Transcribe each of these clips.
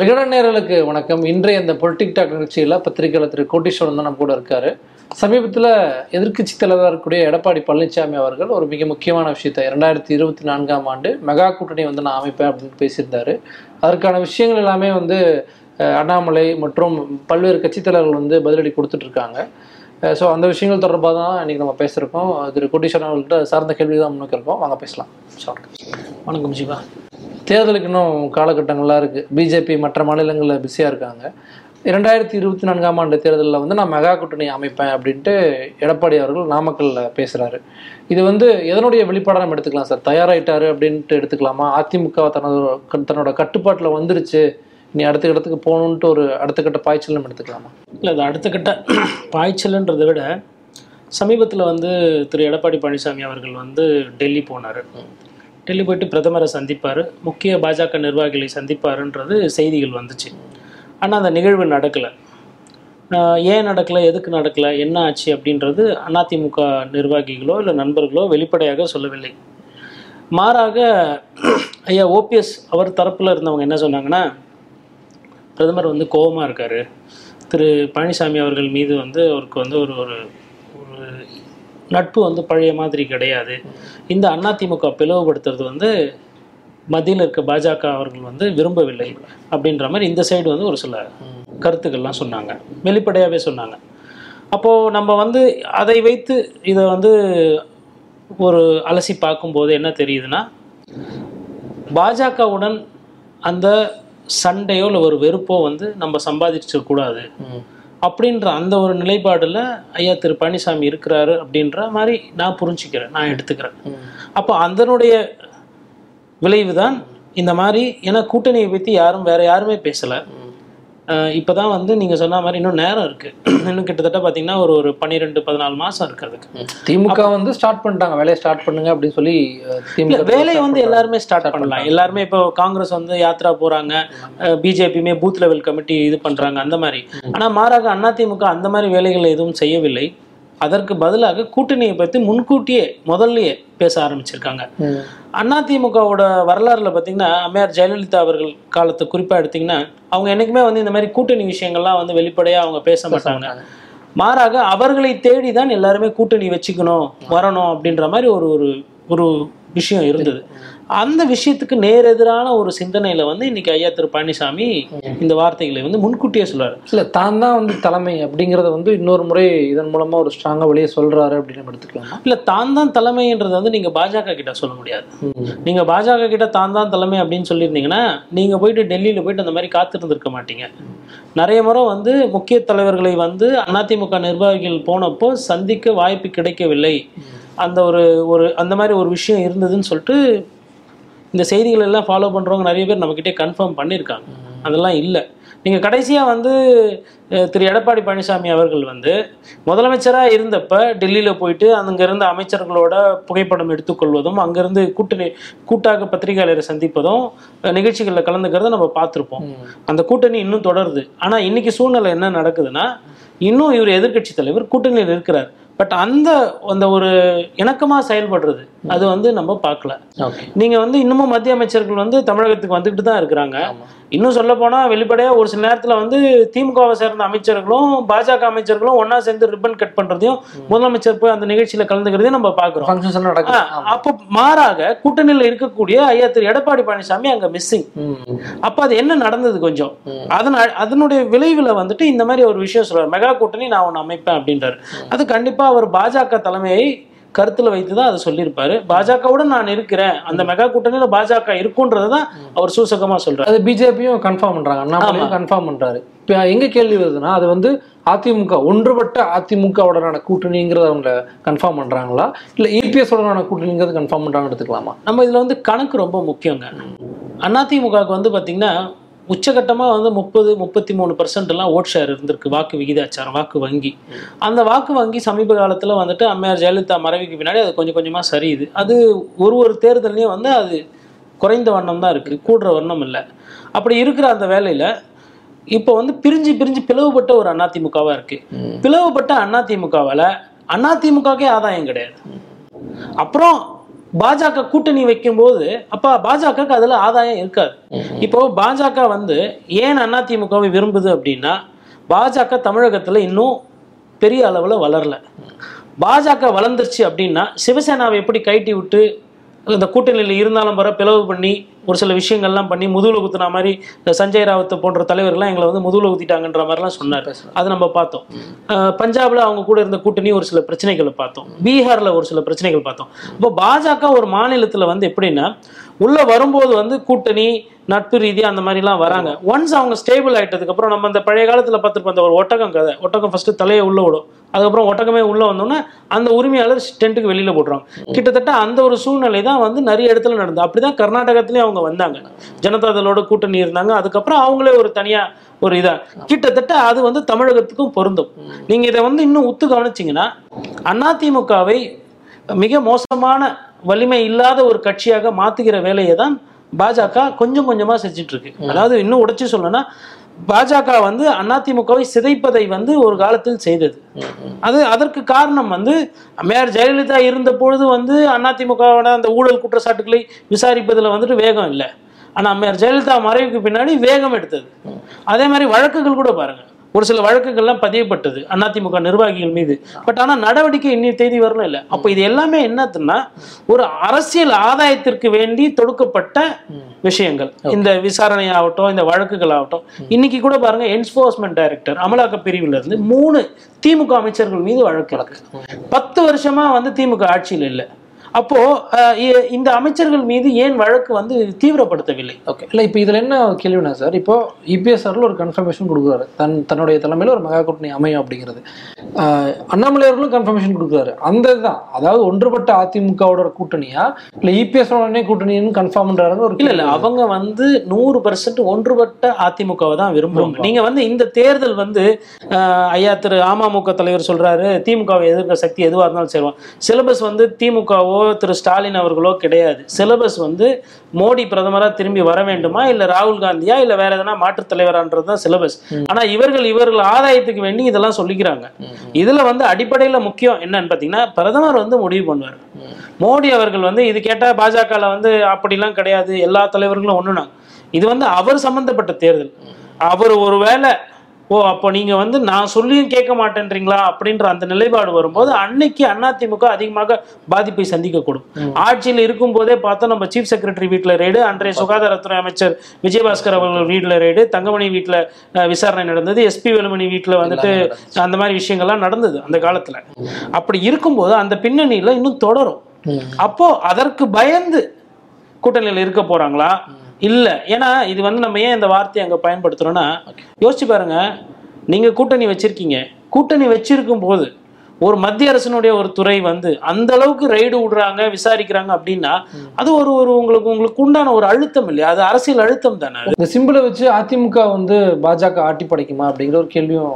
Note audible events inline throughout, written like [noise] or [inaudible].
விகடன் நேரலுக்கு வணக்கம். இன்றைய இந்த பொலிட்டிக் டாக் நிகழ்ச்சியில் பத்திரிகையாளர் திரு கோட்டீஸ்வரன் தான் நம்ம கூட இருக்கார். சமீபத்தில் எதிர்க்கட்சி தலைவராக இருக்கக்கூடிய எடப்பாடி பழனிசாமி அவர்கள் ஒரு மிக முக்கியமான விஷயத்தை இரண்டாயிரத்தி இருபத்தி நான்காம் ஆண்டு மெகா கூட்டணி வந்து நான் அமைப்பேன் அப்படின்னு பேசியிருந்தாரு. அதற்கான விஷயங்கள் எல்லாமே வந்து அண்ணாமலை மற்றும் பல்வேறு கட்சித் தலைவர்கள் வந்து பதிலடி கொடுத்துட்ருக்காங்க. ஸோ அந்த விஷயங்கள் தொடர்பாக தான் இன்றைக்கி நம்ம பேசியிருக்கோம். திரு கோட்டீஸ்வரன் அவர்கள்ட்ட சார்ந்த கேள்வி தான் முன்வைக்கிறோம் வாங்க பேசலாம். ஷார்ட் வணக்கம் சிவா தேர்தலுக்கு இன்னும் காலகட்டங்கள்லாம் இருக்குது பிஜேபி மற்ற மாநிலங்களில் பிஸியாக இருக்காங்க. இரண்டாயிரத்தி இருபத்தி நான்காம் ஆண்டு தேர்தலில் வந்து நான் மெகா கூட்டணி அமைப்பேன் அப்படின்ட்டு எடப்பாடி அவர்கள் நாமக்கல்ல பேசுகிறாரு இது வந்து எதனுடைய வெளிப்பாடாக நம்ம எடுத்துக்கலாம் சார்? தயாராகிட்டாரு அப்படின்ட்டு எடுத்துக்கலாமா? அதிமுக தனது தன்னோட கட்டுப்பாட்டில் வந்துருச்சு. நீ அடுத்த இடத்துக்கு போகணுன்ட்டு ஒரு அடுத்த கட்ட பாய்ச்சல் நம்ம எடுத்துக்கலாமா? இல்லை அது அடுத்த கட்ட [clears throat] பாய்ச்சல்ன்றதை விட சமீபத்தில் வந்து திரு. எடப்பாடி பழனிசாமி அவர்கள் வந்து டெல்லி போனார். டெல்லி போயிட்டு பிரதமரை சந்திப்பார் முக்கிய பாஜக நிர்வாகிகளை சந்திப்பாருன்றது செய்திகள் வந்துச்சு. ஆனால் அந்த நிகழ்வு நடக்கலை. ஏன் நடக்கலை எதுக்கு நடக்கலை என்ன ஆச்சு அப்படின்றது அதிமுக நிர்வாகிகளோ இல்லை நண்பர்களோ வெளிப்படையாக சொல்லவில்லை. மாறாக ஐயா ஓபிஎஸ் அவர் தரப்பில் இருந்தவங்க என்ன சொன்னாங்கன்னா பிரதமர் வந்து கோபமாக இருக்கார். திரு பழனிசாமி அவர்கள் மீது வந்து அவருக்கு வந்து ஒரு ஒரு ஒரு நட்பு வந்து பழைய மாதிரி கிடையாது. இந்த அதிமுக பிளவுபடுத்துறது வந்து மத்தியில் இருக்க பாஜக அவர்கள் வந்து விரும்பவில்லை அப்படின்ற மாதிரி இந்த சைடு வந்து ஒரு சில கருத்துக்கள்லாம் சொன்னாங்க. வெளிப்படையாகவே சொன்னாங்க. அப்போது நம்ம வந்து அதை வைத்து இதை வந்து ஒரு அலசி பார்க்கும்போது என்ன தெரியுதுன்னா பாஜகவுடன் அந்த சண்டையோ இல்லை ஒரு வெறுப்போ வந்து நம்ம சம்பாதிச்சிடக்கூடாது அப்படின்ற அந்த ஒரு நிலைப்பாடில் ஐயா திரு பழனிசாமி இருக்கிறாரு அப்படின்ற மாதிரி நான் புரிஞ்சுக்கிறேன் நான் எடுத்துக்கிறேன். அப்போ அதனுடைய விளைவு தான் இந்த மாதிரி ஏன்னா கூட்டணியை பற்றி யாரும் வேற யாருமே பேசலை. இப்போ தான் வந்து நீங்கள் சொன்ன மாதிரி இன்னும் நேரம் இருக்குது [clears throat] இன்னும் கிட்டத்தட்ட பார்த்தீங்கன்னா ஒரு ஒரு பன்னிரெண்டு பதினாலு மாதம் இருக்குது அதுக்கு திமுக வந்து ஸ்டார்ட் பண்ணிட்டாங்க. வேலையை ஸ்டார்ட் பண்ணுங்க அப்படின்னு சொல்லி திமுக வேலையை வந்து எல்லாருமே ஸ்டார்ட் பண்ணலாம். எல்லாருமே இப்போ காங்கிரஸ் வந்து யாத்ரா போறாங்க. பிஜேபியுமே பூத் லெவல் கமிட்டி இது பண்றாங்க. அந்த மாதிரி. ஆனா மாறாக அதிமுக அந்த மாதிரி வேலைகள் எதுவும் செய்யவில்லை. அதற்கு பதிலாக கூட்டணியை பற்றி முன்கூட்டியே முதல்லயே பேச ஆரம்பிச்சிருக்காங்க. ம். அதிமுகவோட வரலாறுல பார்த்தீங்கன்னா அம்மையார் ஜெயலலிதா அவர்கள் காலத்தை குறிப்பாக எடுத்தீங்கன்னா அவங்க என்னைக்குமே வந்து இந்த மாதிரி கூட்டணி விஷயங்கள்லாம் வந்து வெளிப்படையாக அவங்க பேச மாட்டாங்க. மாறாக அவர்களை தேடி தான் எல்லாருமே கூட்டணி வச்சுக்கணும் வரணும் அப்படின்ற மாதிரி ஒரு ஒரு ஒரு விஷயம் இருந்தது. அந்த விஷயத்துக்கு நேரெதிரான ஒரு சிந்தனையில வந்து இன்னைக்கு ஐயா திரு பழனிசாமி இந்த வார்த்தைகளை வந்து முன்கூட்டியே சொல்றாரு. இல்ல தான் தான் வந்து தலைமை அப்படிங்கறத வந்து இன்னொரு முறை இதன் மூலமா ஒரு ஸ்ட்ராங்கா வெளியே சொல்றாரு அப்படின்னு நம்ம எடுத்துக்கலாமா? இல்ல தான் தான் தலைமைன்றது வந்து நீங்க பாஜக கிட்ட சொல்ல முடியாது. நீங்க பாஜக கிட்ட தான் தான் தலைமை அப்படின்னு சொல்லியிருந்தீங்கன்னா நீங்க போயிட்டு டெல்லியில போயிட்டு அந்த மாதிரி காத்திருந்திருக்க மாட்டீங்க. நிறைய முறை வந்து முக்கிய தலைவர்களை வந்து அதிமுக நிர்வாகிகள் போனப்போ சந்திக்க வாய்ப்பு கிடைக்கவில்லை. அந்த ஒரு ஒரு அந்த மாதிரி ஒரு விஷயம் இருந்ததுன்னு சொல்லிட்டு இந்த செய்திகள் எல்லாம் ஃபாலோ பண்றவங்க நிறைய பேர் நம்மக்கிட்டே கன்ஃபார்ம் பண்ணியிருக்காங்க. அதெல்லாம் இல்லை. நீங்கள் கடைசியாக வந்து திரு எடப்பாடி பழனிசாமி அவர்கள் வந்து முதலமைச்சராக இருந்தப்ப டெல்லியில் போயிட்டு அங்கே இருந்த அமைச்சர்களோட புகைப்படம் எடுத்துக்கொள்வதும் அங்கேருந்து கூட்டணி கூட்டாக பத்திரிகையாளரை சந்திப்பதும் நிகழ்ச்சிகளில் கலந்துக்கிறத நம்ம பார்த்துருப்போம். அந்த கூட்டணி இன்னும் தொடருது. ஆனால் இன்னைக்கு சூழ்நிலை என்ன நடக்குதுன்னா இன்னும் இவர் எதிர்க்கட்சி தலைவர் கூட்டணியில் இருக்கிறார். பட் அந்த அந்த ஒரு இணக்கமாக செயல்படுறது அது வந்து நம்ம பார்க்கல. நீங்க வந்து இன்னமும் மத்திய அமைச்சர்கள் வந்து தமிழகத்துக்கு வந்துட்டு தான் இருக்கிறாங்க. இன்னும் சொல்ல போனா வெளிப்படையா ஒரு சில நேரத்துல வந்து திமுகவை சேர்ந்த அமைச்சர்களும் பாஜக அமைச்சர்களும் ஒண்ணா சேர்ந்து ரிப்பன் கட் பண்றதையும் முதலமைச்சர் போய் அந்த நிகழ்ச்சியில கலந்துக்கிறதையும் நம்ம ஆ, அப்போ மாறாக கூட்டணியில இருக்கக்கூடிய ஐயா திரு எடப்பாடி பழனிசாமி அங்க மிஸ்ஸிங். அப்ப அது என்ன நடந்தது கொஞ்சம்? அதன அதனுடைய விளைவுல வந்துட்டு இந்த மாதிரி ஒரு விஷயம் சொல்றாரு. மெகா கூட்டணி நான் ஒன்று அமைப்பேன் அப்படின்றாரு. அது கண்டிப்பா அவர் பாஜக தலைமையை கருத்துல வைத்து தான் அதை சொல்லியிருப்பாரு. பாஜகவுடன் நான் இருக்கிறேன். அந்த மெகா கூட்டணியில பாஜக இருக்குன்றதை தான் அவர் சூசகமா சொல்றாரு. அது பிஜேபியும் கன்ஃபார்ம் பண்றாங்க. அண்ணாமலையும் கன்ஃபார்ம் பண்றாரு. இப்போ எங்க கேள்வி வருதுன்னா அது வந்து அதிமுக ஒன்றுபட்ட அதிமுகவுடனான கூட்டணிங்கிறத அவங்க கன்ஃபார்ம் பண்றாங்களா? இல்ல இபிஎஸ் உடனான கூட்டணிங்கிறது கன்ஃபார்ம் பண்றாங்கன்னு எடுத்துக்கலாமா? நம்ம இதுல வந்து கணக்கு ரொம்ப முக்கியங்க. அதிமுகவுக்கு வந்து பாத்தீங்கன்னா உச்சகட்டமாக வந்து முப்பது முப்பத்தி மூணு பர்சன்ட் எல்லாம் ஓட் ஷேர் இருந்திருக்கு. வாக்கு விகிதாச்சாரம் வாக்கு வங்கி. அந்த வாக்கு வங்கி சமீப காலத்தில் வந்துட்டு அம்மையார் ஜெயலலிதா மறைவுக்கு பின்னாடி அது கொஞ்சம் கொஞ்சமாக சரியுது. அது ஒரு ஒரு தேர்தல்லையும் வந்து அது குறைந்த வண்ணம் தான் இருக்குது கூடுற வண்ணம் இல்லை. அப்படி இருக்கிற அந்த வேலையில் இப்போ வந்து பிரிஞ்சு பிரிஞ்சு பிளவுபட்ட ஒரு அதிமுகவாக இருக்குது பிளவுபட்ட அதிமுகவால் அதிமுகவுக்கே ஆதாயம் கிடையாது. அப்புறம் பாஜக கூட்டணி வைக்கும்போது அப்ப பாஜகவுக்கு அதுல ஆதாயம் இருக்காது. இப்போ பாஜக வந்து ஏன் அதிமுகவை விரும்புது அப்படின்னா பாஜக தமிழகத்துல இன்னும் பெரிய அளவுல வளரல. பாஜக வளர்ந்துருச்சு அப்படின்னா சிவசேனாவை எப்படி கைட்டி விட்டு இந்த கூட்டணியில் இருந்தாலும் வர பிளவு பண்ணி ஒரு சில விஷயங்கள்லாம் பண்ணி முதுகுல குத்துன மாதிரி இந்த சஞ்சய் ராவத் போன்ற தலைவர்கள்லாம் எங்களை வந்து முதுகுல குத்திட்டாங்கன்ற மாதிரிலாம் சொன்னார். அது நம்ம பார்த்தோம். பஞ்சாப்ல அவங்க கூட இருந்த கூட்டணி ஒரு சில பிரச்சனைகளை பார்த்தோம். பீகார்ல ஒரு சில பிரச்சனைகள் பார்த்தோம். இப்போ பாஜக ஒரு மாநிலத்துல வந்து எப்படின்னா உள்ள வரும்போது வந்து கூட்டணி நட்பு ரீதியாக அந்த மாதிரிலாம் வராங்க. ஒன்ஸ் அவங்க ஸ்டேபிள் ஆயிட்டதுக்கு அப்புறம் நம்ம அந்த பழைய காலத்துல பார்த்துருப்போம் அந்த ஒரு ஒட்டகம் கதை. ஒட்டகம் ஃபர்ஸ்ட் தலையை உள்ள விடும். அதுக்கப்புறம் ஒட்டகமே உள்ள வந்தோன்னே அந்த உரிமையாளர் டென்ட்டுக்கு வெளியில போட்டுருவாங்க. கிட்டத்தட்ட அந்த ஒரு சூழ்நிலை தான் வந்து நிறைய இடத்துல நடந்தது. அப்படிதான் கர்நாடகத்திலயும் அவங்க வந்தாங்க. ஜனதாதளோட கூட்டணி இருந்தாங்க. அதுக்கப்புறம் அவங்களே ஒரு தனியா ஒரு இதா. கிட்டத்தட்ட அது வந்து தமிழகத்துக்கும் பொருந்தும். நீங்க இதை வந்து இன்னும் உத்து கவனிச்சீங்கன்னா அதிமுகவை மிக மோசமான வலிமை இல்லாத ஒரு கட்சியாக மாத்துகிற வேலையை தான் பாஜக கொஞ்சம் கொஞ்சமா செஞ்சுட்டு இருக்கு. அதாவது இன்னும் உடைச்சு சொல்லணும்னா பாஜக வந்து அதிமுகவை சிதைப்பதை வந்து ஒரு காலத்தில் செய்தது. அது அதற்கு காரணம் வந்து மேயர் ஜெயலலிதா இருந்த பொழுது வந்து அதிமுகவோட அந்த ஊழல் குற்றச்சாட்டுகளை விசாரிப்பதில் வந்துட்டு வேகம் இல்லை. ஆனா மேயர் ஜெயலலிதா மறைவுக்கு பின்னாடி வேகம் எடுத்தது. அதே மாதிரி வழக்குகள் கூட பாருங்க. ஒரு சில வழக்குகள்லாம் பதியப்பட்டது அதிமுக நிர்வாகிகள் மீது. பட் ஆனா நடவடிக்கை இன்னி தேதி வரணும் இல்லை. அப்போ இது எல்லாமே என்னதுன்னா ஒரு அரசியல் ஆதாயத்திற்கு வேண்டி தொடுக்கப்பட்ட விஷயங்கள். இந்த விசாரணை ஆகட்டும் இந்த வழக்குகள் ஆகட்டும். இன்னைக்கு கூட பாருங்க என்ஃபோர்ஸ்மெண்ட் டைரக்டர் அமலாக்க பிரிவுல இருந்து மூணு திமுக அமைச்சர்கள் மீது வழக்கு இருக்கு. பத்து வருஷமா வந்து திமுக ஆட்சியில் இல்லை. அப்போ இந்த அமைச்சர்கள் மீது ஏன் வழக்கு வந்து தீவிரப்படுத்தவில்லை? ஓகே இல்லை இப்போ இதில் என்ன கேள்வினா சார் இப்போ இபிஎஸ் அவர்கள் ஒரு கன்ஃபர்மேஷன் கொடுக்குறாரு. தன் தன்னுடைய தலைமையில் ஒரு மெகா கூட்டணி அமையும் அப்படிங்கிறது. அண்ணாமலை அவர்களும் கன்ஃபர்மேஷன் கொடுக்குறாரு. அந்த இதுதான் அதாவது ஒன்றுபட்ட அதிமுகவோட கூட்டணியா? இல்லை இபிஎஸ் உடனே கூட்டணின்னு கன்ஃபார்ம்ன்றாரு ஒரு இல்ல இல்ல. அவங்க வந்து நூறு பர்சன்ட் ஒன்றுபட்ட அதிமுகவை தான் விரும்புவாங்க நீங்க வந்து இந்த தேர்தல் வந்து ஐயா திரு அமமுக தலைவர் சொல்றாரு திமுகவை எதிர்க்க சக்தி எதுவா இருந்தாலும் செய்வான் சிலபஸ் வந்து திமுகவோ திரு ஸ்டாலின் அவர்களோ கிடையாது. சிலபஸ் வந்து மோடி பிரதமரா திரும்பி வர வேண்டுமா? இல்ல ராகுல் காந்தியா? இல்ல வேற எதனா மாற்றுத் தலைவரான்றது தான் சிலபஸ். ஆனா இவர்கள் இவர்கள் ஆதாயத்துக்கு வேண்டி இதெல்லாம் சொல்லிக்கிறாங்க. இதுல வந்து அடிப்படையில முக்கியம் என்னன்னு பாத்தீங்கன்னா பிரதமர் வந்து முடிவு பண்ணுவார். மோடி அவர்கள் வந்து இது கேட்டா பாஜகல வந்து அப்படிலாம் கிடையாது எல்லா தலைவர்களும் ஒண்ணுனாங்க. இது வந்து அவர் சம்பந்தப்பட்ட தேர்தல். அவர் ஒருவேளை ஓ அப்போ நீங்க வந்து நான் சொல்லியும் கேட்க மாட்டேன்றீங்களா? அப்படின்ற அந்த நிலைப்பாடு வரும்போது அன்னைக்கு அதிமுக அதிகமாக பாதிப்பை சந்திக்கக்கூடும் ஆட்சியில் இருக்கும் போதே பார்த்தா நம்ம சீஃப் செக்ரட்டரி வீட்டில் ரெய்டு அன்றைய சுகாதாரத்துறை அமைச்சர் விஜயபாஸ்கர் அவர்கள் வீட்டில் ரெய்டு தங்கமணி வீட்டில் விசாரணை நடந்தது எஸ்பி வேலுமணி வீட்டில் வந்துட்டு அந்த மாதிரி விஷயங்கள்லாம் நடந்தது அந்த காலத்துல. அப்படி இருக்கும்போது அந்த பின்னணியில இன்னும் தொடரும். அப்போ அதற்கு பயந்து கூட்டணியில் இருக்க போறாங்களா? இல்ல. ஏன்னா இது வந்து நம்ம ஏன் இந்த வார்த்தையை அங்க பயன்படுத்துறோம்னா யோசிச்சு பாருங்க. நீங்க கூட்டணி வச்சிருக்கீங்க. கூட்டணி வச்சிருக்கும் போது ஒரு மத்திய அரசினுடைய ஒரு துறை வந்து அந்த அளவுக்கு ரைடு விடுறாங்க விசாரிக்கிறாங்க அப்படின்னா அது ஒரு ஒரு உங்களுக்கு உங்களுக்கு உண்டான ஒரு அழுத்தம் இல்லையா? அது அரசியல் அழுத்தம் தானே இந்த சிம்பிளை வச்சு அதிமுக வந்து பாஜக ஆட்டி படைக்குமா அப்படிங்கிற ஒரு கேள்வியும்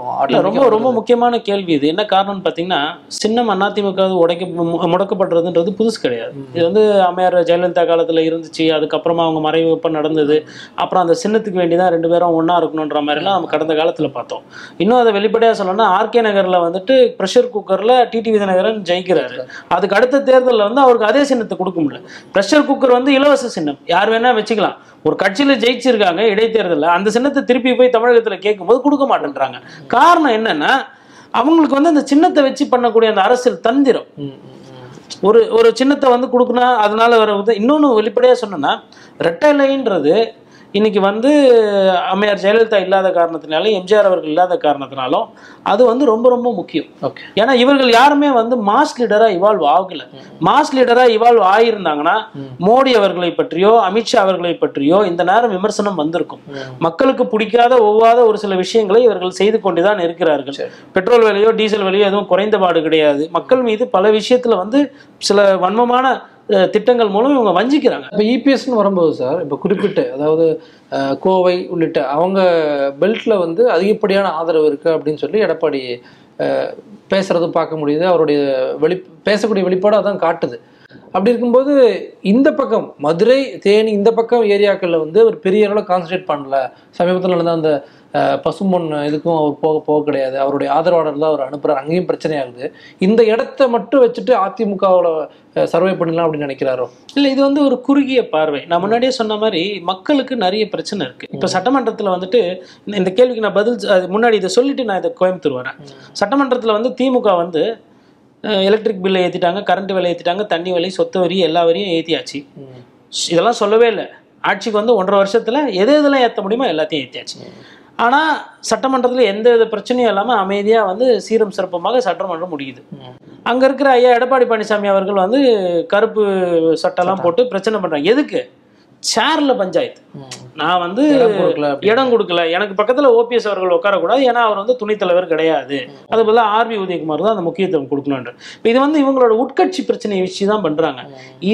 ரொம்ப ரொம்ப முக்கியமான கேள்வி இது. என்ன காரணம்னு பார்த்தீங்கன்னா சின்னம் அதிமுக உடைக்க முடக்கப்படுறதுன்றது புதுசு கிடையாது. இது வந்து அம்மையார் ஜெயலலிதா காலத்துல இருந்துச்சு அதுக்கப்புறமா அவங்க மறைவு எப்ப நடந்தது. அப்புறம் அந்த சின்னத்துக்கு வேண்டி தான் ரெண்டு பேரும் ஒண்ணா இருக்கணுன்ற மாதிரிலாம் நம்ம கடந்த காலத்துல பார்த்தோம். இன்னும் அதை வெளிப்படையா சொல்லணும்னா ஆர்கே நகர்ல வந்துட்டு ப்ரெஷர் குக்கர்ல டிடி விதிநகரன் ஜெயிக்கிறாரு. அதுக்கு அடுத்த தேர்தல்ல வந்து அவருக்கு அதே சின்னத்தை கொடுக்க முடியல. ப்ரெஷர் குக்கர் வந்து இலவச சின்னம். யார் வேணா வச்சுக்கலாம். ஒரு கட்சியில ஜெயிச்சிருக்காங்க இடைத்தேர்தல்ல. அந்த சின்னத்தை திருப்பி போய் தமிழகத்துல கேட்கும்போது கொடுக்க மாட்டேன்றாங்க. காரணம் என்னன்னா அவங்களுக்கு வந்து அந்த சின்னத்தை வச்சு பண்ணக்கூடிய அந்த அரசியல் தந்திரம். ஒரு ஒரு சின்னத்தை வந்து கொடுக்கணும். அதனால வர உத- இன்னொன்னு வெளிப்படையா சொன்னேன்னா ரெட்டலைன்றது இன்னைக்கு வந்து அம்மையார் ஜெயலலிதா இல்லாத காரணத்தினாலும் எம்ஜிஆர் அவர்கள் இல்லாத காரணத்தினாலும் அது வந்து ரொம்ப ரொம்ப முக்கியம். ஓகே. ஏன்னா இவர்கள் யாருமே வந்து மாஸ் லீடரா இவால்வ் ஆகல. மாஸ் லீடரா இவால்வ் ஆகியிருந்தாங்கன்னா மோடி அவர்களை பற்றியோ அமித்ஷா அவர்களை பற்றியோ இந்த நேரம் விமர்சனம் வந்திருக்கும். மக்களுக்கு பிடிக்காத ஒவ்வாத ஒரு சில விஷயங்களை இவர்கள் செய்து கொண்டுதான் இருக்கிறார்கள். பெட்ரோல் விலையோ டீசல் விலையோ எதுவும் குறைந்தபாடு கிடையாது. மக்கள் மீது பல விஷயத்துல வந்து சில வன்மமான திட்டங்கள் மூலம் இவங்க வஞ்சிக்கிறாங்க. இப்போ இபிஎஸ்னு வரும்போது சார் இப்போ குறிப்பிட்டு அதாவது கோவை உள்ளிட்ட அவங்க பெல்ட்ல வந்து அதிகப்படியான ஆதரவு இருக்கு அப்படின்னு சொல்லி எடப்பாடி பேசுறது பார்க்க முடியுது. அவருடைய வெளி பேசக்கூடிய வெளிப்பாடு அதான் காட்டுது. அப்படி இருக்கும்போது இந்த பக்கம் மதுரை தேனி இந்த பக்கம் ஏரியாக்களில் வந்து ஒரு பெரிய அளவில் கான்சன்ட்ரேட் பண்ணல. சமீபத்தில் நடந்த அந்த அஹ், பசும்பொன் இதுக்கும் அவர் போக போக கிடையாது. அவருடைய ஆதரவாளர் தான் அவர் அனுப்புகிறார் அங்கேயும் பிரச்சனை ஆகுது. இந்த இடத்த மட்டும் வச்சுட்டு அதிமுகவில் சர்வே பண்ணிடலாம் அப்படின்னு நினைக்கிறாரோ? இல்லை இது வந்து ஒரு குறுகிய பார்வை. நான் முன்னாடியே சொன்ன மாதிரி மக்களுக்கு நிறைய பிரச்சனை இருக்கு. இப்போ சட்டமன்றத்தில் வந்துட்டு இந்த- கேள்விக்கு நான் பதில் முன்னாடி இதை சொல்லிட்டு நான் இதை கோயம்புத்தூர் வரேன். சட்டமன்றத்தில் வந்து திமுக வந்து எலக்ட்ரிக் பில்லை ஏற்றிட்டாங்க கரண்ட் விலை ஏற்றிட்டாங்க தண்ணி விலை சொத்து வரி எல்லா வரியும் ஏற்றியாச்சு இதெல்லாம் சொல்லவே இல்லை. ஆட்சிக்கு வந்து ஒன்றரை வருஷத்துல எது எதெல்லாம் ஏற்ற முடியுமோ எல்லாத்தையும் ஏற்றியாச்சு ஆனால் சட்டமன்றத்தில் எந்த வித பிரச்சனையும் இல்லாமல் அமைதியாக வந்து சீரும் சிறப்புமாக சட்டமன்றம் முடியுது. அங்கே இருக்கிற ஐயா எடப்பாடி பழனிசாமி அவர்கள் வந்து கருப்பு சட்டெல்லாம் போட்டு பிரச்சனை பண்ணுறாங்க எதுக்கு? சேர்ல பஞ்சாயத்து. நான் வந்து இடம் கொடுக்கல எனக்கு பக்கத்துல ஓபிஎஸ் அவர்கள் உட்காரக்கூடாது. ஏன்னா அவர் வந்து துணைத் தலைவர் கிடையாது. அது பதிலா ஆர்பி உதயகுமார் தான் அந்த முக்கியத்துவம் கொடுக்கணுன்ற இப்ப இது வந்து இவங்களோட உட்கட்சி பிரச்சனையை வச்சு தான் பண்றாங்க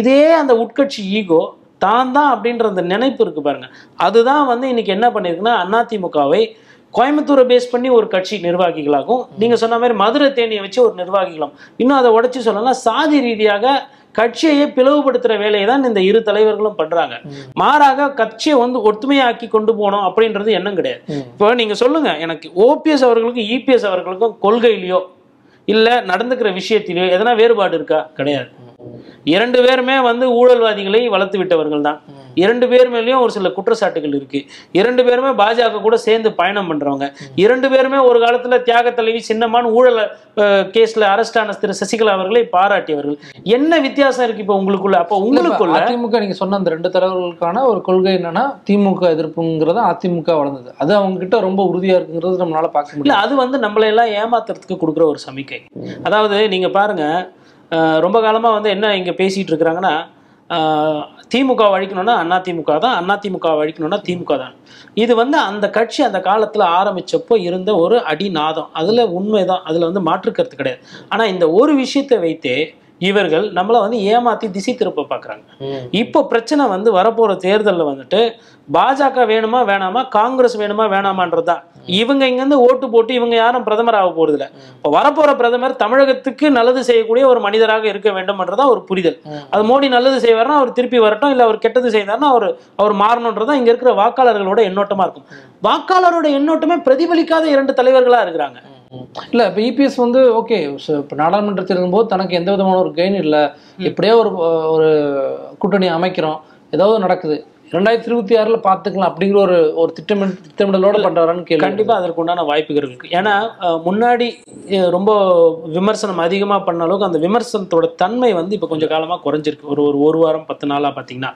இதே அந்த உட்கட்சி ஈகோ தான் தான் அப்படின்ற அந்த நினைப்பு இருக்கு பாருங்க. அதுதான் வந்து இன்னைக்கு என்ன பண்ணிருக்குன்னா அதிமுகவை கோயம்புத்தூரை பேஸ் பண்ணி ஒரு கட்சி நிர்வாகிகளாகும் நீங்க சொன்ன மாதிரி மதுரை தேனியை வச்சு ஒரு நிர்வாகிகளும் இன்னும் அதை உடைச்சு சொல்லலாம் சாதி ரீதியாக கட்சியை பிளவுபடுத்துற வேலையை தான் இந்த இரு தலைவர்களும் பண்றாங்க. மாறாக கட்சியை வந்து ஒற்றுமையாக்கி கொண்டு போகணும் அப்படின்றது எண்ணம் கிடையாது. இப்போ நீங்க சொல்லுங்க எனக்கு ஓபிஎஸ் அவர்களுக்கும் இபிஎஸ் அவர்களுக்கும் கொள்கையிலையோ இல்ல நடந்துக்கிற விஷயத்திலேயோ எதனா வேறுபாடு இருக்கா? கிடையாது. இரண்டு பேருமே வந்து ஊழல்வாதிகளை வளர்த்து விட்டவர்கள் தான். இரண்டு பேர் மேலேயும் ஒரு சில குற்றச்சாட்டுகள் இருக்கு. இரண்டு பேருமே பாஜக கூட சேர்ந்து பயணம் பண்றவங்க. இரண்டு பேருமே ஒரு காலத்துல தியாக தலைவி சின்னமான ஊழல் கேஸ்ல அரெஸ்ட் ஆன திரு சசிகலா அவர்களை பாராட்டியவர்கள். என்ன வித்தியாசம் இருக்கு இப்போ உங்களுக்குள்ள? அப்போ உங்களுக்குள்ள அதிமுக நீங்க சொன்ன அந்த ரெண்டு தலைவர்களுக்கான ஒரு கொள்கை என்னன்னா திமுக எதிர்ப்புங்கிறத அதிமுக வளர்ந்தது. அது அவங்க கிட்ட ரொம்ப உறுதியா இருக்குங்கிறது நம்மளால பார்க்க முடியல அது வந்து நம்மளை எல்லாம் ஏமாத்துறதுக்கு கொடுக்குற ஒரு சமிக்கை. அதாவது நீங்க பாருங்க ரொம்ப காலமாக வந்து என்ன இங்கே பேசிகிட்டு இருக்கிறாங்கன்னா திமுக அழிக்கணும்னா அண்ணா திமுக தான் அண்ணா திமுக அழிக்கணும்னா திமுக தான். இது வந்து அந்த கட்சி அந்த காலத்தில் ஆரம்பிச்சப்போ இருந்த ஒரு அடிநாதம். அதில் உண்மைதான். அதில் வந்து மாற்று கருத்து கிடையாது. ஆனால் இந்த ஒரு விஷயத்தை வைத்தே இவர்கள் நம்மளை வந்து ஏமாத்தி திசை திருப்ப பார்க்கறாங்க. இப்போ பிரச்சனை வந்து வரப்போற தேர்தல்ல வந்துட்டு பாஜக வேணுமா வேணாமா காங்கிரஸ் வேணுமா வேணாமான்றதா இவங்க இங்கிருந்து ஓட்டு போட்டு இவங்க யாரும் பிரதமர் ஆக போறது இல்ல இப்போ வரப்போற பிரதமர் தமிழகத்துக்கு நல்லது செய்யக்கூடிய ஒரு மனிதராக இருக்க வேண்டும்ன்றதா ஒரு புரிதல். அது மோடி நல்லது செய்வார்னா அவர் திருப்பி வரட்டும் இல்ல அவர் கெட்டது செய்தார்னா அவர் அவர் மாறணுன்றதா இங்க இருக்கிற வாக்காளர்களோட எண்ணோட்டமா இருக்கும். வாக்காளரோட எண்ணோட்டமே பிரதிபலிக்காத இரண்டு தலைவர்களா இருக்கிறாங்க. இல்ல இப்ப இபிஎஸ் வந்து ஓகே இப்ப நாடாளுமன்றத்தில் இருக்கும்போது தனக்கு எந்த விதமான ஒரு கெயின் இல்ல. இப்படியே ஒரு ஒரு கூட்டணி அமைக்கிறோம். ஏதாவது நடக்குது. ரெண்டாயிரத்தி இருபத்தி ஆறுல பாத்துக்கலாம் அப்படிங்கிற ஒரு ஒரு திட்டமிட திட்டமிடலோட பண்றாரான்னு கேள்வி. கண்டிப்பா அதற்கு உண்டான வாய்ப்புகள் இருக்கு. ஏன்னா முன்னாடி ரொம்ப விமர்சனம் அதிகமா பண்ண அளவுக்கு அந்த விமர்சனத்தோட தன்மை வந்து இப்ப கொஞ்சம் காலமா குறைஞ்சிருக்கு. ஒரு ஒரு ஒரு வாரம் பத்து நாளா பாத்தீங்கன்னா.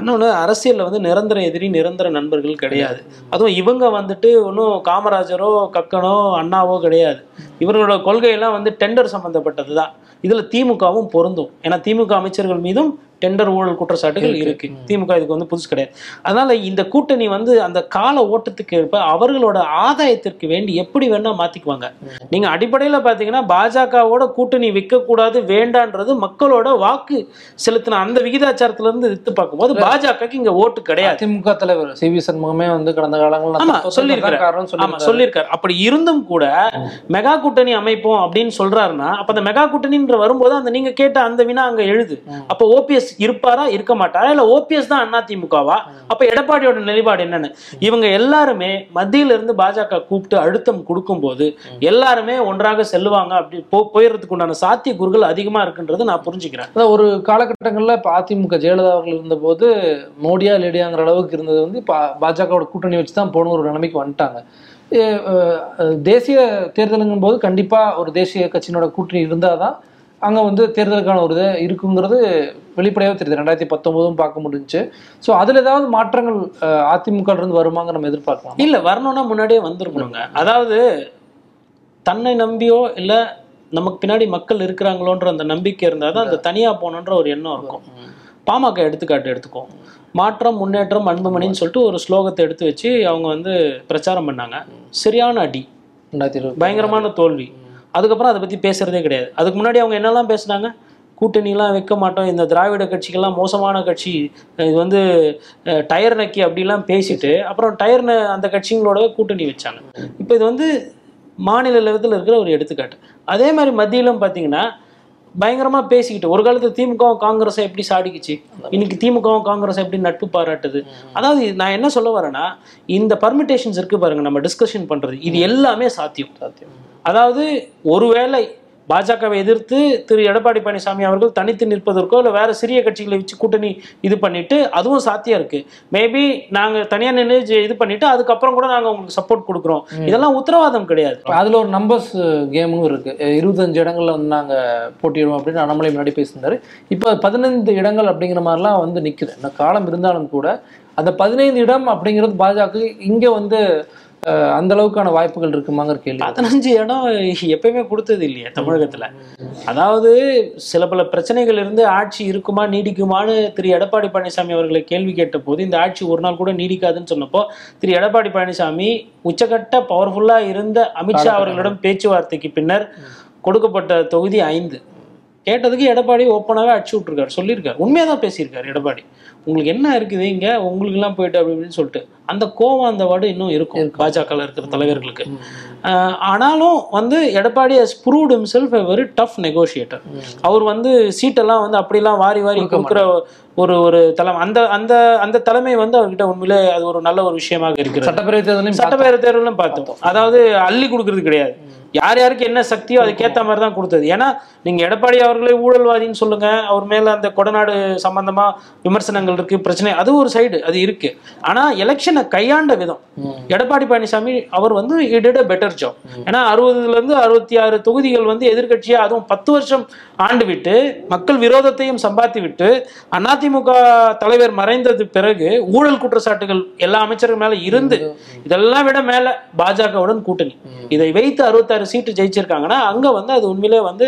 இன்னொன்னு அரசியல்ல வந்து நிரந்தர எதிரி நிரந்தர நண்பர்கள் கிடையாது. அதுவும் இவங்க வந்துட்டு ஒன்றும் காமராஜரோ கக்கனோ அண்ணாவோ கிடையாது. இவர்களோட கொள்கையெல்லாம் வந்து டெண்டர் சம்பந்தப்பட்டது தான் இதுல திமுகவும் பொருந்தும். ஏன்னா திமுக அமைச்சர்கள் மீதும் டெண்டர் ஊழல் குற்றச்சாட்டுகள் இருக்கு. திமுக இதுக்கு வந்து புதுசு கிடையாது. அதனால இந்த கூட்டணி வந்து அந்த கால ஓட்டத்துக்கு ஏற்ப அவர்களோட ஆதாயத்திற்கு வேண்டி எப்படி வேணா மாத்திக்குவாங்க. நீங்க அடிப்படையில பாத்தீங்கன்னா பாஜகவோட கூட்டணி வைக்கக்கூடாது வேண்டான்றது மக்களோட வாக்கு செலுத்தின அந்த விகிதாச்சாரத்துல இருந்து எடுத்து பார்க்கும்போது பாஜகக்கு இங்க ஓட்டு கிடையாது. அதிமுக தலைவர் சி வி சண்முகமே வந்து கடந்த காலங்களில் சொல்லியிருக்காரு சொல்லியிருக்காரு. அப்படி இருந்தும் கூட மெகா கூட்டணி அமைப்போம் அப்படின்னு சொல்றாருன்னா அப்ப அந்த மெகா கூட்டணின்ற வரும்போது அந்த நீங்க கேட்ட அந்த வினா அங்க எழுது. அப்ப ஓபிஎஸ் இருப்பாரா இருக்க மாட்டாரா? இல்ல ஓபிஎஸ் தான் அண்ணா திமுகவா அப்ப எடப்பாடியோட நிலைப்பாடு என்னன்னு? இவங்க எல்லாருமே மத்தியில இருந்து பாஜக கூப்பிட்டு அழுத்தம் கொடுக்கும்போது எல்லாருமே ஒன்றாக செல்லுவாங்க அப்படி போயிடுறதுக்கு உண்டான சாத்தியக்கூறுகள் அதிகமா இருக்குன்றது நான் புரிஞ்சுக்கிறேன். ஒரு காலகட்டங்களில் இப்போ அதிமுக ஜெயலலிதா அவர்கள் இருந்தபோது மோடியா லேடியாங்கிற அளவுக்கு இருந்தது வந்து பாஜகவோட கூட்டணி வச்சு தான் போகணும் ஒரு நிலைமைக்கு வந்துட்டாங்க. தேசிய தேர்தலுங்கும் போது கண்டிப்பாக ஒரு தேசிய கட்சியினோட கூட்டணி இருந்தால் தான் அங்கே வந்து தேர்தலுக்கான ஒரு இது இருக்குங்கிறது வெளிப்படையாகவே தெரியுது. ரெண்டாயிரத்தி பத்தொம்போதும் பார்க்க முடிஞ்சுச்சு. ஸோ அதில் ஏதாவது மாற்றங்கள் அதிமுக இருந்து வருமாங்க நம்ம எதிர்பார்க்கலாம். இல்ல வரணும்னா முன்னாடியே வந்திருக்கணுங்க. அதாவது தன்னை நம்பியோ இல்ல நமக்கு பின்னாடி மக்கள் இருக்கிறாங்களோன்ற அந்த நம்பிக்கை இருந்தால் தான் அந்த தனியா போகணுன்ற ஒரு எண்ணம் இருக்கும். பாமக எடுத்துக்காட்டு எடுத்துக்கோ மாற்றம் முன்னேற்றம் அன்புமணின்னு சொல்லிட்டு ஒரு ஸ்லோகத்தை எடுத்து வச்சு அவங்க வந்து பிரச்சாரம் பண்ணாங்க. சரியான அடி. ரெண்டாயிரத்தி இருபது பயங்கரமான தோல்வி. அதுக்கப்புறம் அதை பற்றி பேசுறதே கிடையாது. அதுக்கு முன்னாடி அவங்க என்னெல்லாம் பேசுனாங்க? கூட்டணிலாம் வைக்க மாட்டோம். இந்த திராவிட கட்சிகள்லாம் மோசமான கட்சி. இது வந்து டயர் நக்கி அப்படிலாம் பேசிட்டு அப்புறம் டயர் அந்த கட்சிங்களோட கூட்டணி வச்சாங்க. இப்போ இது வந்து மாநில லெவத்தில் இருக்கிற ஒரு எடுத்துக்காட்டு. அதே மாதிரி மத்தியிலும் பார்த்தீங்கன்னா பயங்கரமா பேசிக்கிட்டு ஒரு காலத்துல திமுகவும் காங்கிரஸை எப்படி சாடிக்குச்சு? இன்னைக்கு திமுகவும் காங்கிரஸ் எப்படி நட்பு பாராட்டுது? அதாவது நான் என்ன சொல்ல வரேன்னா இந்த பர்மிட்டேஷன்ஸ் இருக்கு பாருங்க நம்ம டிஸ்கஷன் பண்றது. இது எல்லாமே சாத்தியம். சாத்தியம். அதாவது ஒருவேளை பாஜகவை எதிர்த்து திரு எடப்பாடி பழனிசாமி அவர்கள் தனித்து நிற்பதற்கோ இல்லை வேற சிறிய கட்சிகளை வச்சு கூட்டணி இது பண்ணிட்டு அதுவும் சாத்தியம் இருக்கு. மேபி நாங்க தனியா நின்று இது பண்ணிட்டு அதுக்கப்புறம் கூட நாங்க உங்களுக்கு சப்போர்ட் கொடுக்குறோம். இதெல்லாம் உத்தரவாதம் கிடையாது. அதுல ஒரு நம்பர்ஸ் கேமும் இருக்கு. அஹ் இருபத்தஞ்சு இடங்கள்ல வந்து நாங்க போட்டியிடுவோம் அப்படின்னு அண்ணாமலை முன்னாடி பேசியிருந்தாரு. இப்போ பதினைந்து இடங்கள் அப்படிங்கிற மாதிரிலாம் வந்து நிக்குது. இந்த காலம் இருந்தாலும் கூட அந்த பதினைந்து இடம் அப்படிங்கிறது பாஜக இங்க வந்து அந்த அளவுக்கான வாய்ப்புகள் இருக்குமாங்கிற கேள்வி. பதினஞ்சு இடம் எப்பயுமே கொடுத்தது இல்லையே தமிழகத்துல. அதாவது சில பல பிரச்சனைகள் இருந்து ஆட்சி இருக்குமா நீடிக்குமான்னு திரு எடப்பாடி பழனிசாமி அவர்களை கேள்வி கேட்ட போது இந்த ஆட்சி ஒரு நாள் கூட நீடிக்காதுன்னு சொன்னப்போ திரு எடப்பாடி பழனிசாமி உச்சகட்ட பவர்ஃபுல்லா இருந்த அமித்ஷா அவர்களிடம் பேச்சுவார்த்தைக்கு பின்னர் கொடுக்கப்பட்ட தொகுதி ஐந்து. கேட்டதுக்கு எடப்பாடி ஓப்பனாகவே அடிச்சு விட்ருக்காரு சொல்லியிருக்காரு. உண்மையாக தான் பேசியிருக்காரு எடப்பாடி. உங்களுக்கு என்ன இருக்குது இங்க? உங்களுக்கெல்லாம் போயிட்டு அப்படி இப்படின்னு சொல்லிட்டு. அந்த கோவம் அந்த வார்டு இன்னும் இருக்கும். பாஜகவில் இருக்கிற தலைவர்களுக்கு. ஆனாலும் வந்து Edappadi has proved himself a very tough negotiator அவர் வந்து சீட்டெல்லாம் வந்து அப்படிலாம் வாரி வாரி கொடுக்குற ஒரு ஒரு தலைமை அந்த அந்த அந்த தலைமை வந்து அவர்கிட்ட உண்மையிலே அது ஒரு நல்ல ஒரு விஷயமாக இருக்கிறது. சட்டப்பேரவை தேர்தலையும் சட்டப்பேரவை தேர்தலும் பார்த்தோம். அதாவது அள்ளி கொடுக்கறது கிடையாது. யார் யாருக்கு என்ன சக்தியோ அதுக்கேத்த மாதிரி தான் கொடுத்தது. ஏன்னா நீங்க எடப்பாடி அவர்களே ஊழல்வாதின்னு சொல்லுங்க அவர் மேல அந்த கொடநாடு சம்பந்தமா விமர்சனங்கள் இருக்கு பிரச்சனை அது ஒரு சைடு அது இருக்கு. ஆனா எலெக்ஷனை கையாண்ட விதம். எடப்பாடி பழனிசாமி அவர் வந்து இடிட் அ பெட்டர் ஜாப் ஏன்னா அறுபதுல இருந்து அறுபத்தி ஆறு தொகுதிகள் வந்து எதிர்க்கட்சியா அதுவும் பத்து வருஷம் ஆண்டு விட்டு மக்கள் விரோதத்தையும் சம்பாத்தி விட்டு அதிமுக தலைவர் மறைந்தது பிறகு ஊழல் குற்றச்சாட்டுகள் எல்லா அமைச்சர்கள் மேல இருந்து இதெல்லாம் விட மேல பாஜகவுடன் கூட்டணி. இதை வைத்து அறுபத்தாறு சீட்டு ஜெயிச்சிருக்காங்கன்னா அங்க வந்து அது உண்மையிலே வந்து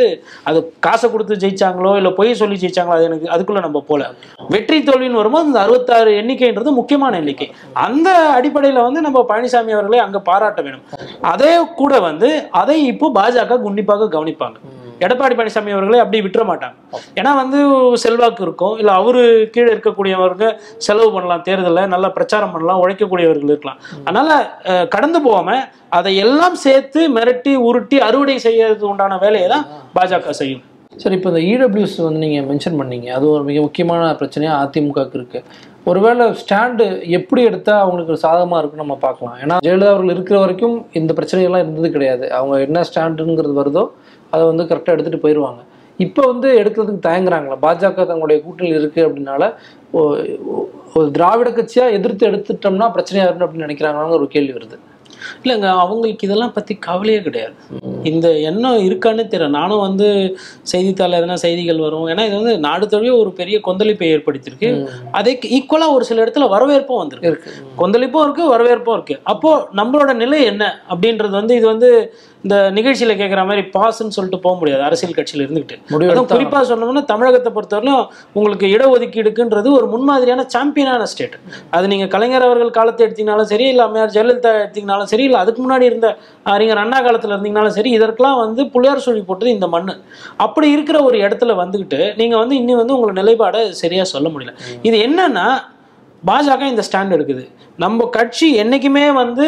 அது காசை கொடுத்து ஜெயிச்சாங்களோ இல்ல பொய் சொல்லி ஜெயிச்சாங்களோ அது எனக்கு அதுக்குள்ள நம்ம போல. வெற்றி தோல்வின்னு வரும்போது இந்த அறுபத்தாறு எண்ணிக்கைன்றது முக்கியமான எண்ணிக்கை. அந்த அடிப்படையில வந்து நம்ம பழனிசாமி அவர்களை அங்க பாராட்ட வேணும். அதே கூட வந்து அதை இப்போ பாஜக உன்னிப்பாக கவனிப்பாங்க. எடப்பாடி பழனிசாமி அவர்களை அப்படி விட்டுற மாட்டாங்க. ஏன்னா வந்து செல்வாக்கு இருக்கும். இல்ல அவரு கீழே இருக்கக்கூடியவர்கள் செலவு பண்ணலாம் தேர்தலில் நல்லா பிரச்சாரம் பண்ணலாம் உழைக்கக்கூடியவர்கள் இருக்கலாம். அதனால கடந்து போகாம அதை எல்லாம் சேர்த்து மிரட்டி உருட்டி அறுவடை செய்யறது உண்டான வேலையை தான் பாஜக செய்யும். சரி இப்போ இந்த இடபிள்யூஸ் வந்து நீங்க மென்ஷன் பண்ணீங்க. அது ஒரு மிக முக்கியமான பிரச்சனையா அதிமுகவுக்கு இருக்கு. ஒருவேளை ஸ்டாண்டு எப்படி எடுத்தால் அவங்களுக்கு சாதகமாக இருக்குன்னு நம்ம பார்க்கலாம். ஏன்னா ஜெயலலிதா அவர்கள் இருக்கிற வரைக்கும் இந்த பிரச்சனைகள்லாம் இருந்தது கிடையாது. அவங்க என்ன ஸ்டாண்டுங்கிறது வருதோ அதை வந்து கரெக்டாக எடுத்துட்டு போயிடுவாங்க இப்போ வந்து எடுக்கிறதுக்கு தயங்குறாங்களா? பாஜக தங்களுடைய கூட்டணியில் இருக்கு அப்படின்னால ஒரு திராவிட கட்சியா எதிர்த்து எடுத்துட்டோம்னா பிரச்சனையா இருக்கும் அப்படின்னு நினைக்கிறாங்களான்னு ஒரு கேள்வி வருது. இல்லைங்க அவங்களுக்கு இதெல்லாம் பத்தி கவலையே கிடையாது. இந்த எண்ணம் இருக்கான்னு தெரியல. நானும் வந்து செய்தித்தாள் எதனா செய்திகள் வரும். ஏன்னா இது வந்து நாடு தழுவிய ஒரு பெரிய கொந்தளிப்பை ஏற்படுத்தியிருக்கு. அதே ஈக்குவலா ஒரு சில இடத்துல வரவேற்பும் வந்திருக்கு. இருக்கு. கொந்தளிப்பும் இருக்கு வரவேற்பும் இருக்கு. அப்போ நம்மளோட நிலை என்ன? அப்படின்றது வந்து இது வந்து இந்த நிகழ்ச்சியில கேட்குற மாதிரி பாஸ்ன்னு சொல்லிட்டு போக முடியாது அரசியல் கட்சியில இருந்துகிட்டு. அதுவும் குறிப்பா சொன்னோம்னா தமிழகத்தை பொறுத்தவரையிலும் உங்களுக்கு இடஒதுக்கீடுக்குன்றது ஒரு முன்மாதிரியான சாம்பியனான ஸ்டேட் அது நீங்க கலைஞர் அவர்கள் காலத்தை எடுத்தீங்கனாலும் சரி இல்ல அம்மையார் ஜெயலலிதா எடுத்தீங்கனாலும் சரி இல்ல அதுக்கு முன்னாடி இருந்த அறிஞர் அண்ணா காலத்துல இருந்தீங்கனாலும் சரி இதற்கெல்லாம் வந்து புள்ளியார் சொல்லி போட்டது இந்த மண்ணு. அப்படி இருக்கிற ஒரு இடத்துல வந்துகிட்டு நீங்க வந்து இன்னும் வந்து உங்களோட நிலைப்பாடை சரியா சொல்ல முடியல. இது என்னன்னா பாஜக இந்த ஸ்டாண்ட் எடுக்குது. நம்ம கட்சி என்னைக்குமே வந்து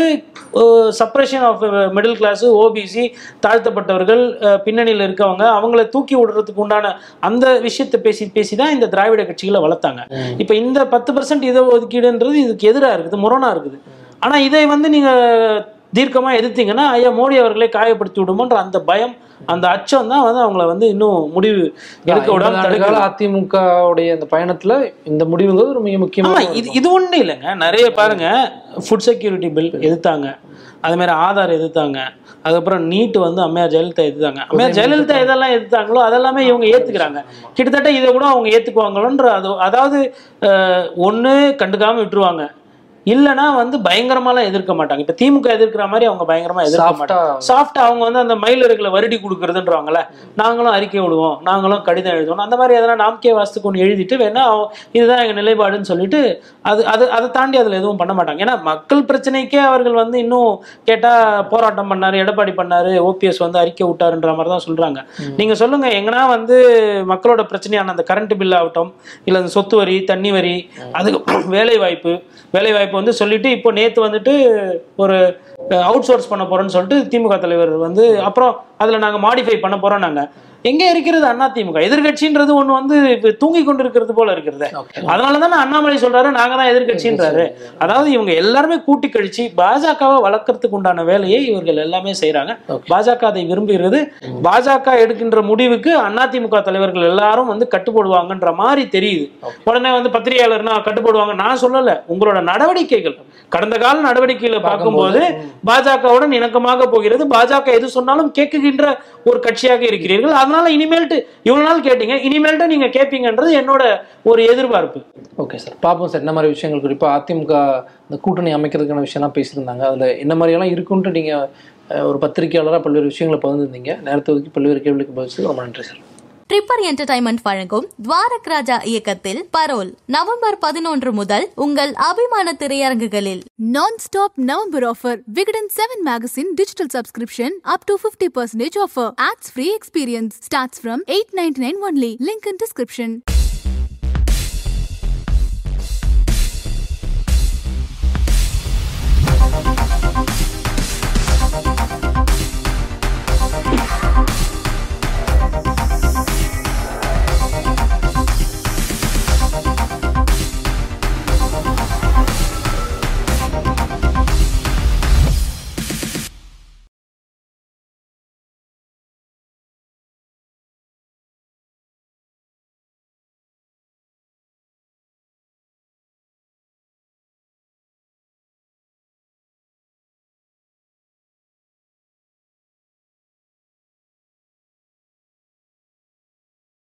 suppression of middle class OBC தாழ்த்தப்பட்டவர்கள் பின்னணியில் இருக்கவங்க அவங்கள தூக்கி விடுறதுக்கு உண்டான அந்த விஷயத்தை பேசி பேசி தான் இந்த திராவிட கட்சிகளை வளர்த்தாங்க. இப்போ இந்த பத்து பர்சன்ட் இட ஒதுக்கீடுன்றது இதுக்கு எதிராக இருக்குது முரணா இருக்குது. ஆனா இதை வந்து நீங்க தீர்க்கமா எதிர்த்தீங்கன்னா ஐயா மோடி அவர்களே காயப்படுத்தி விடுமோன்ற அந்த பயம் அந்த அச்சம் தான் வந்து அவங்கள வந்து இன்னும் முடிவு எடுக்க விடாம ஐம்பது ஆண்டு தடுக்குது. கால அதிமுகவுடைய அந்த பயணத்துல இந்த முடிவுங்கிறது ஒரு மிக முக்கியமான இது இது ஒண்ணு இல்லைங்க. நிறைய பாருங்க ஃபுட் செக்யூரிட்டி பில் எதிர்த்தாங்க. அது மாதிரி ஆதார் எதிர்த்தாங்க. அதுக்கப்புறம் நீட் வந்து அம்மையார் ஜெயலலிதா எதிர்த்தாங்க. அம்மையார் ஜெயலலிதா எதெல்லாம் எதிர்த்தாங்களோ அதெல்லாமே இவங்க ஏத்துக்கிறாங்க. கிட்டத்தட்ட இதை கூட அவங்க ஏத்துக்குவாங்களோன்ற அது அதாவது ஒண்ணு கண்டுக்காம விட்டுருவாங்க. இல்லைன்னா வந்து பயங்கரமாலாம் எதிர்க்க மாட்டாங்க. இப்ப திமுக எதிர்க்கிற மாதிரி அவங்க பயங்கரமா எதிர்க்க மாட்டாங்க. சாஃப்டா அவங்க வந்து அந்த மயிலருகளை வருடி கொடுக்குறதுன்றவாங்கல்ல நாங்களும் அறிக்கை விடுவோம் நாங்களும் கடிதம் எழுதுவோம். அந்த மாதிரி எதனா நாம்கே வாஸ்துக்கு ஒன்று எழுதிட்டு வேணா இதுதான் எங்க நிலைப்பாடுன்னு சொல்லிட்டு அது அது அதை தாண்டி அதுல எதுவும் பண்ண மாட்டாங்க. ஏன்னா மக்கள் பிரச்சனைக்கே அவர்கள் வந்து இன்னும் கேட்டா போராட்டம் பண்ணாரு எடப்பாடி பண்ணாரு ஓபிஎஸ் வந்து அறிக்கை விட்டாருன்ற மாதிரி தான் சொல்றாங்க நீங்க சொல்லுங்க எங்கன்னா வந்து மக்களோட பிரச்சனையான அந்த கரண்ட் பில் ஆகட்டும் இல்ல அந்த சொத்து வரி தண்ணி வரி அதுக்கு [clears throat] வேலை வாய்ப்பு வேலை வாய்ப்பு வந்து சொல்லிட்டு இப்போ நேற்று வந்துட்டு ஒரு அவுட் சோர்ஸ் பண்ண போறோம்னு சொல்லிட்டு திமுக தலைவர் வந்து அப்புறம் அதில் நாங்கள் மாடிஃபை பண்ண போறோம் நாங்கள் எங்க இருக்கிறது அதிமுக எதிர்கட்சின்றது ஒண்ணு வந்து இப்ப தூங்கி கொண்டிருக்கிறது போல இருக்கிறது. அதனால தானே அண்ணாமலை சொல்றாரு நாங்க தான் எதிர்கட்சின்றாரு. அதாவது இவங்க எல்லாருமே கூட்டி கழிச்சு பாஜகவை வளர்க்கறதுக்கு உண்டான வேலையை இவர்கள் எல்லாமே Okay. பாஜக அதை விரும்புகிறது. பாஜக எடுக்கின்ற முடிவுக்கு அதிமுக தலைவர்கள் எல்லாரும் வந்து கட்டுப்படுவாங்கன்ற மாதிரி தெரியுது. உடனே வந்து பத்திரிகையாளர்னா கட்டுப்படுவாங்க. நான் சொல்லல உங்களோட நடவடிக்கைகள். கடந்த கால நடவடிக்கைகளை பார்க்கும்போது பாஜகவுடன் இணக்கமாக போகிறது. பாஜக எது சொன்னாலும் கேட்குகின்ற ஒரு கட்சியாக இருக்கிறீர்கள். அதனால இனிமேல்ட்டு இவ்வளவு நாள் கேட்டீங்க இனிமேல்ட்டு நீங்க கேட்பீங்கன்றது என்னோட ஒரு எதிர்பார்ப்பு. ஓகே சார் பார்ப்போம் சார் என்ன மாதிரி விஷயங்கள்? குறிப்பாக அதிமுக இந்த கூட்டணி அமைக்கிறதுக்கான விஷயம்லாம் பேசியிருந்தாங்க. அதில் என்ன மாதிரியெல்லாம் இருக்குன்ட்டு நீங்கள் ஒரு பத்திரிகையாளராக பல்வேறு விஷயங்களை பகிர்ந்துருந்தீங்க. நேரத்தை ஒதுக்கி பல்வேறு கேள்விக்கு பதில் ரொம்ப நன்றி சார் ட்ரிப்பர் என்டர்டைன்மெண்ட் வழங்கும் துவாரக் ராஜா இயக்கத்தில் பரோல் நவம்பர் பதினொன்று முதல் உங்கள் அபிமான திரையரங்குகளில் nonstop November offer Vikatan seven magazine digital subscription up to fifty percentage offer ads free experience starts from eight ninety nine only link in description